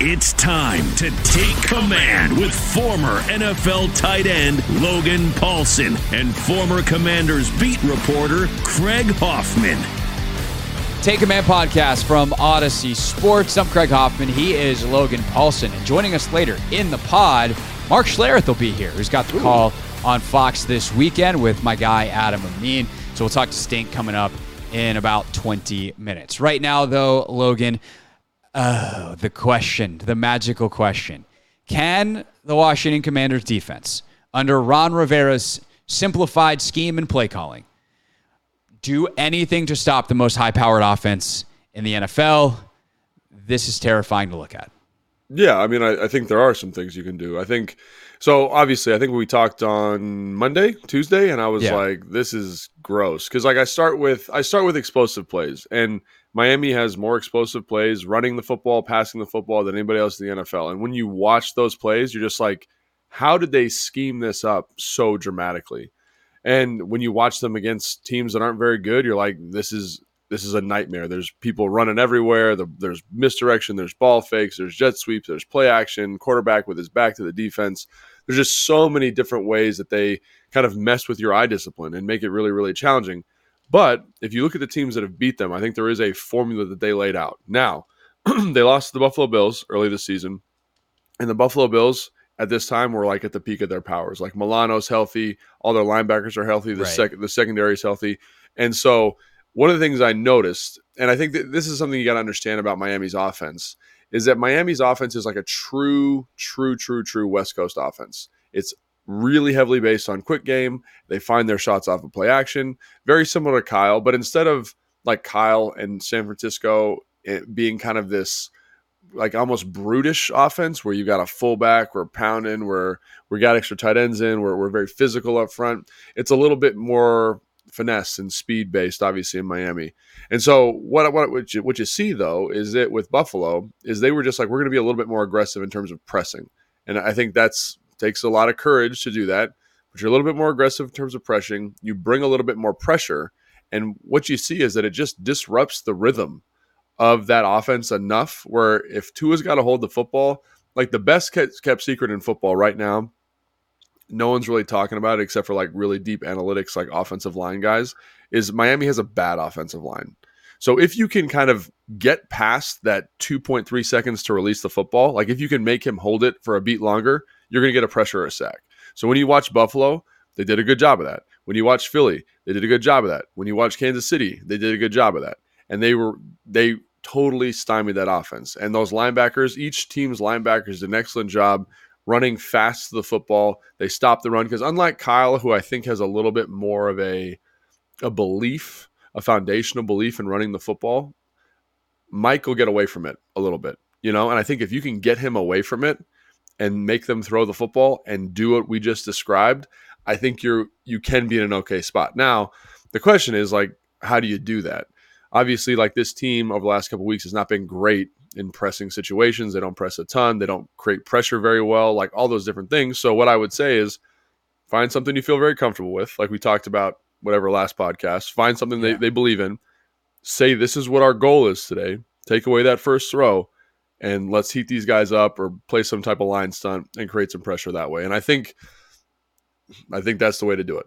It's time to take command with former NFL tight end Logan Paulson and former Commanders beat reporter Craig Hoffman. Take Command podcast from Audacy Sports. I'm Craig Hoffman. He is Logan Paulson. And joining us later in the pod, Mark Schlereth will be here, who's got the call on Fox this weekend with my guy Adam Amin. So we'll talk to Stink coming up in about 20 minutes. Right now, though, Logan, Oh, the question, the magical question. Can the Washington Commanders defense, under Ron Rivera's simplified scheme and play calling, do anything to stop the most high powered offense in the NFL? This is terrifying to look at. Yeah, I mean, I, I, think there are some things you can do. I think so. Obviously, I think we talked on Monday, Tuesday, and I was yeah. like, "This is gross," because like I start with I start with explosive plays, and Miami has more explosive plays running the football, passing the football than anybody else in the NFL. And when you watch those plays, you're just like, how did they scheme this up so dramatically? And when you watch them against teams that aren't very good, you're like, this is this is a nightmare. There's people running everywhere. There's misdirection. There's ball fakes. There's jet sweeps. There's play action. Quarterback with his back to the defense. There's just so many different ways that they kind of mess with your eye discipline and make it really, really challenging. But if you look at the teams that have beat them, I think there is a formula that they laid out. Now, they lost to the Buffalo Bills early this season, and the Buffalo Bills at this time were like at the peak of their powers. Like Milano's healthy, all their linebackers are healthy, the right. second the secondary is healthy, and so one of the things I noticed, and I think that this is something you got to understand about Miami's offense, is that Miami's offense is like a true, true, true, true West Coast offense. It's really heavily based on quick game. They find their shots off of play action, very similar to Kyle, but instead of like Kyle and San Francisco eh, being kind of this like almost brutish offense where you got a fullback, we're pounding, we're we got extra tight ends in, where we're very physical up front. It's a little bit more finesse and speed based, obviously in Miami. And so what what what you, what you see though is that with Buffalo is they were just like we're going to be a little bit more aggressive in terms of pressing, and I think that's takes a lot of courage to do that, but you're a little bit more aggressive in terms of pressing. You bring a little bit more pressure. And what you see is that it just disrupts the rhythm of that offense enough where if Tua's got to hold the football, like the best kept secret in football right now, no one's really talking about it except for like really deep analytics, like offensive line guys, is Miami has a bad offensive line. So if you can kind of get past that 2.3 seconds to release the football, like if you can make him hold it for a beat longer, you're going to get a pressure or a sack. So when you watch Buffalo, they did a good job of that. When you watch Philly, they did a good job of that. When you watch Kansas City, they did a good job of that. And they were they totally stymied that offense. And those linebackers, each team's linebackers did an excellent job running fast to the football. They stop the run because unlike Kyle, who I think has a little bit more of a a belief, a foundational belief in running the football, Mike will get away from it a little bit, you know. And I think if you can get him away from it, and make them throw the football and do what we just described, I think you're you can be in an okay spot. Now, the question is like, how do you do that? obviously, like this team over the last couple weeks has not been great in pressing situations. They don't press a ton. They don't create pressure very well, like all those different things. So what I would say is find something you feel very comfortable with, like we talked about whatever last podcast. Find something yeah. they, they believe in. Say this is what our goal is today. Take away that first throw and let's heat these guys up or play some type of line stunt and create some pressure that way. And I think I think that's the way to do it.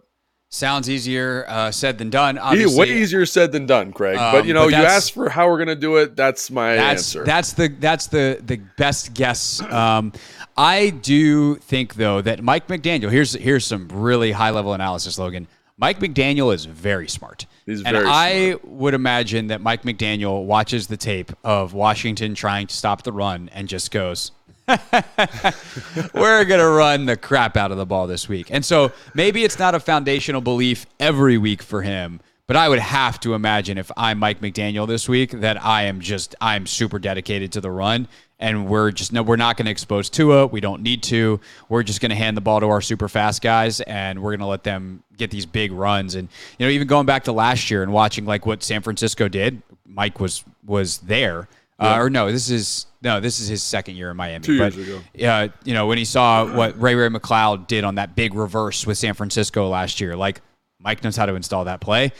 Sounds easier uh, said than done. Obviously, way easier said than done, Craig. Um, but you know, but you asked for how we're going to do it. That's my that's, answer. That's the that's the the best guess. Um, I do think though that Mike McDaniel. Here's here's some really high level analysis, Logan. Mike McDaniel is very smart. He's and very I smart. would imagine that Mike McDaniel watches the tape of Washington trying to stop the run and just goes, We're going to run the crap out of the ball this week. And so maybe it's not a foundational belief every week for him, but I would have to imagine if I'm Mike McDaniel this week that I am just, I'm super dedicated to the run. And we're just, no, we're not going to expose Tua. We don't need to. We're just going to hand the ball to our super fast guys and we're going to let them get these big runs. And, you know, even going back to last year and watching like what San Francisco did, Mike was, was there uh, or no, this is no, this is his second year in Miami. Two but, years ago. Yeah, you know when he saw what Ray Ray McCloud did on that big reverse with San Francisco last year, like Mike knows how to install that play.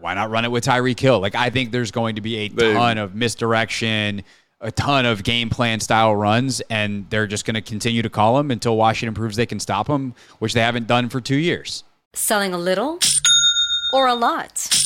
Why not run it with Tyreek Hill? Like I think there's going to be a they, ton of misdirection, a ton of game plan style runs, and they're just going to continue to call them until Washington proves they can stop them, which they haven't done for two years. Selling a little or a lot.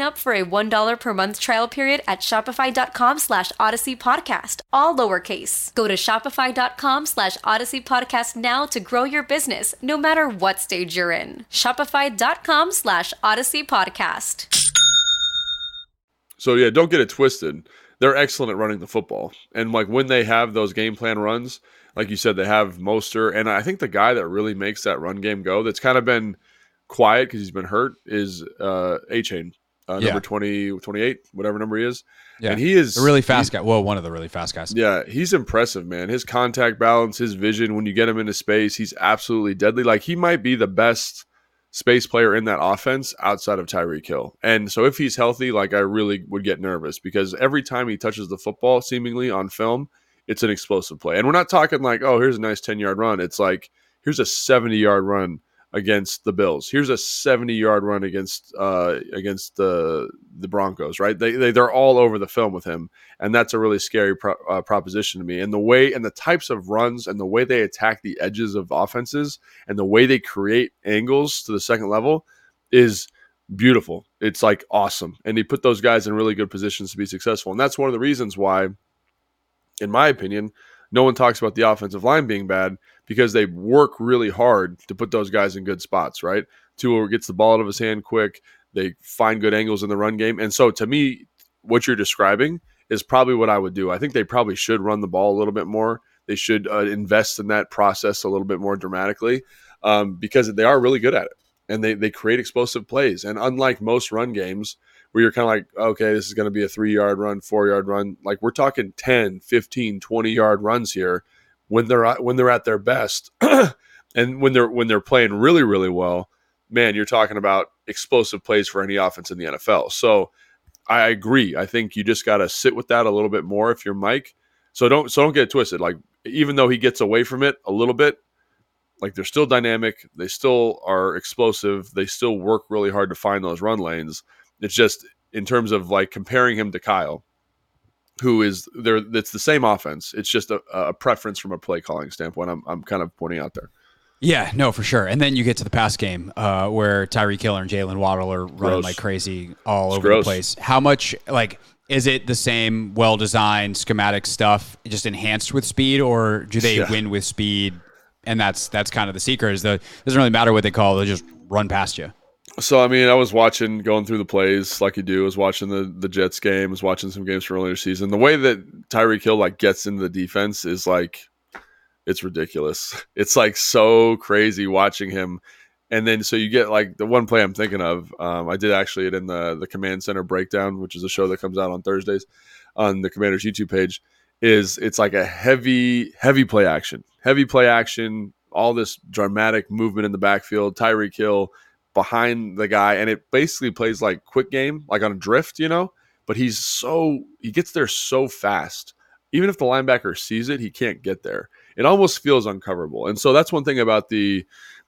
up for a $1 per month trial period at shopify.com slash audacy podcast, all lowercase. Go to shopify.com slash audacy podcast now to grow your business, no matter what stage you're in. Shopify.com slash audacy podcast. So, yeah, don't get it twisted. They're excellent at running the football. And, like, when they have those game plan runs, like you said, they have Mostert. and I think the guy that really makes that run game go, that's kind of been quiet because he's been hurt, is uh, Achane, uh, yeah. number 20, 28, whatever number he is. Yeah. And he is a really fast guy. Well, one of the really fast guys. Yeah, he's impressive, man. His contact balance, his vision, when you get him into space, he's absolutely deadly. Like he might be the best space player in that offense outside of Tyreek Hill. And so if he's healthy, like I really would get nervous because every time he touches the football, seemingly on film, it's an explosive play. And we're not talking like, oh, here's a nice 10 yard run. It's like, here's a 70 yard run against the Bills. Here's a 70 yard run against uh, against the the Broncos. Right? They, they they're all over the film with him, and that's a really scary pro- uh, proposition to me. And the way and the types of runs and the way they attack the edges of offenses and the way they create angles to the second level is beautiful. It's like awesome, and he put those guys in really good positions to be successful. And that's one of the reasons why in my opinion, no one talks about the offensive line being bad because they work really hard to put those guys in good spots, right? Tua gets the ball out of his hand quick. They find good angles in the run game. And so to me, what you're describing is probably what I would do. I think they probably should run the ball a little bit more. They should uh, invest in that process a little bit more dramatically um, because they are really good at it and they, they create explosive plays. And unlike most run games, where you're kind of like, okay, this is going to be a three yard run, four yard run. Like we're talking 10, 15, 20 yard runs here when they're when they're at their best. and when they're when they're playing really really well, man, you're talking about explosive plays for any offense in the NFL. So I agree. I think you just got to sit with that a little bit more if you're Mike. So don't so don't get twisted. Like even though he gets away from it a little bit, like they're still dynamic. They still are explosive. They still work really hard to find those run lanes. It's just in terms of like comparing him to Kyle, who is there. It's the same offense. It's just a, a preference from a play calling standpoint. I'm I'm kind of pointing out there. Yeah, no, for sure. And then you get to the pass game uh, where Tyreek Hill and Jaylen Waddle are running Gross. like crazy all It's over gross. the place. How much like is it the same well designed schematic stuff just enhanced with speed or do they Yeah. win with speed and that's that's kind of the secret is the doesn't really matter what they call they just run past you. So I mean, I was watching, going through the plays like you do. I was watching the the Jets game. I was watching some games from earlier season. The way that Tyreek Hill like gets into the defense is like, it's ridiculous. It's like so crazy watching him. And then so you get like the one play I'm thinking of. Um, I did actually it in the the Command Center breakdown, which is a show that comes out on Thursdays on the Commanders YouTube page. Is it's like a heavy heavy play action, heavy play action, all this dramatic movement in the backfield. Tyreek Hill behind the guy and it basically plays like quick game like on a drift you know? But he's so he gets there so fast. Even if the linebacker sees it he can't get there. It almost feels uncoverable. And so that's one thing about the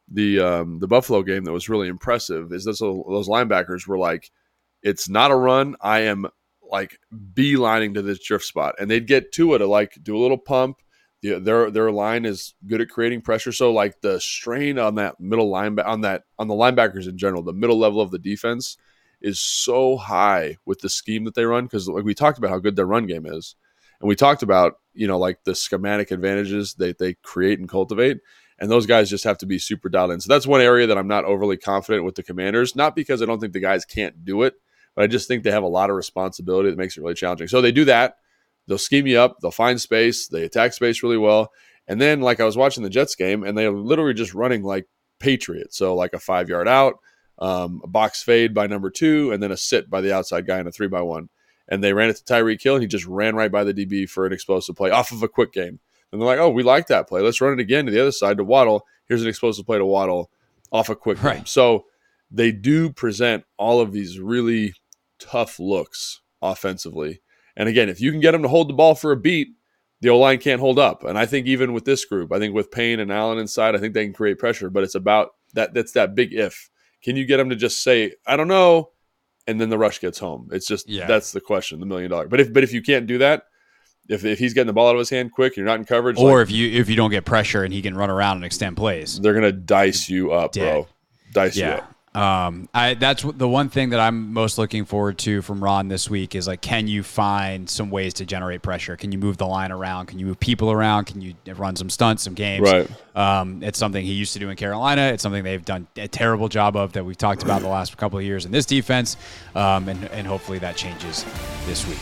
the um the buffalo game that was really impressive is those those linebackers were like it's not a run. I am like beelining to this drift spot. And they'd get to it to like do a little pump the, their their line is good at creating pressure. So like the strain on that middle line on that on the linebackers in general, the middle level of the defense is so high with the scheme that they run because like we talked about how good their run game is, and we talked about you know like the schematic advantages they they create and cultivate, and those guys just have to be super dialed in. So that's one area that I'm not overly confident with the Commanders, not because I don't think the guys can't do it, but I just think they have a lot of responsibility that makes it really challenging. So they do that they'll scheme you up, they'll find space, they attack space really well. And then, like I was watching the Jets game, and they're literally just running like Patriots. So, like a five yard out, um, a box fade by number two, and then a sit by the outside guy in a three by one. And they ran it to Tyreek Hill, and he just ran right by the DB for an explosive play off of a quick game. And they're like, oh, we like that play. Let's run it again to the other side to Waddle. Here's an explosive play to Waddle off a quick game. Right. So, they do present all of these really tough looks offensively. And again, if you can get them to hold the ball for a beat, the O line can't hold up. And I think even with this group, I think with Payne and Allen inside, I think they can create pressure. But it's about that. That's that big if. Can you get them to just say, "I don't know," and then the rush gets home? It's just Yeah. that's the question, the million dollar. But if but if you can't do that, if if he's getting the ball out of his hand quick, you're not in coverage, Or like, if you if you don't get pressure and he can run around and extend plays. they're gonna dice you up, Dead. bro. Dice you up. Um, I that's the one thing that I'm most looking forward to from Ron this week is like, can you find some ways to generate pressure? Can you move the line around? Can you move people around? Can you run some stunts, some games? Right. Um, it's something he used to do in Carolina. It's something they've done a terrible job of that we've talked about the last couple of years in this defense, um, and and hopefully that changes this week.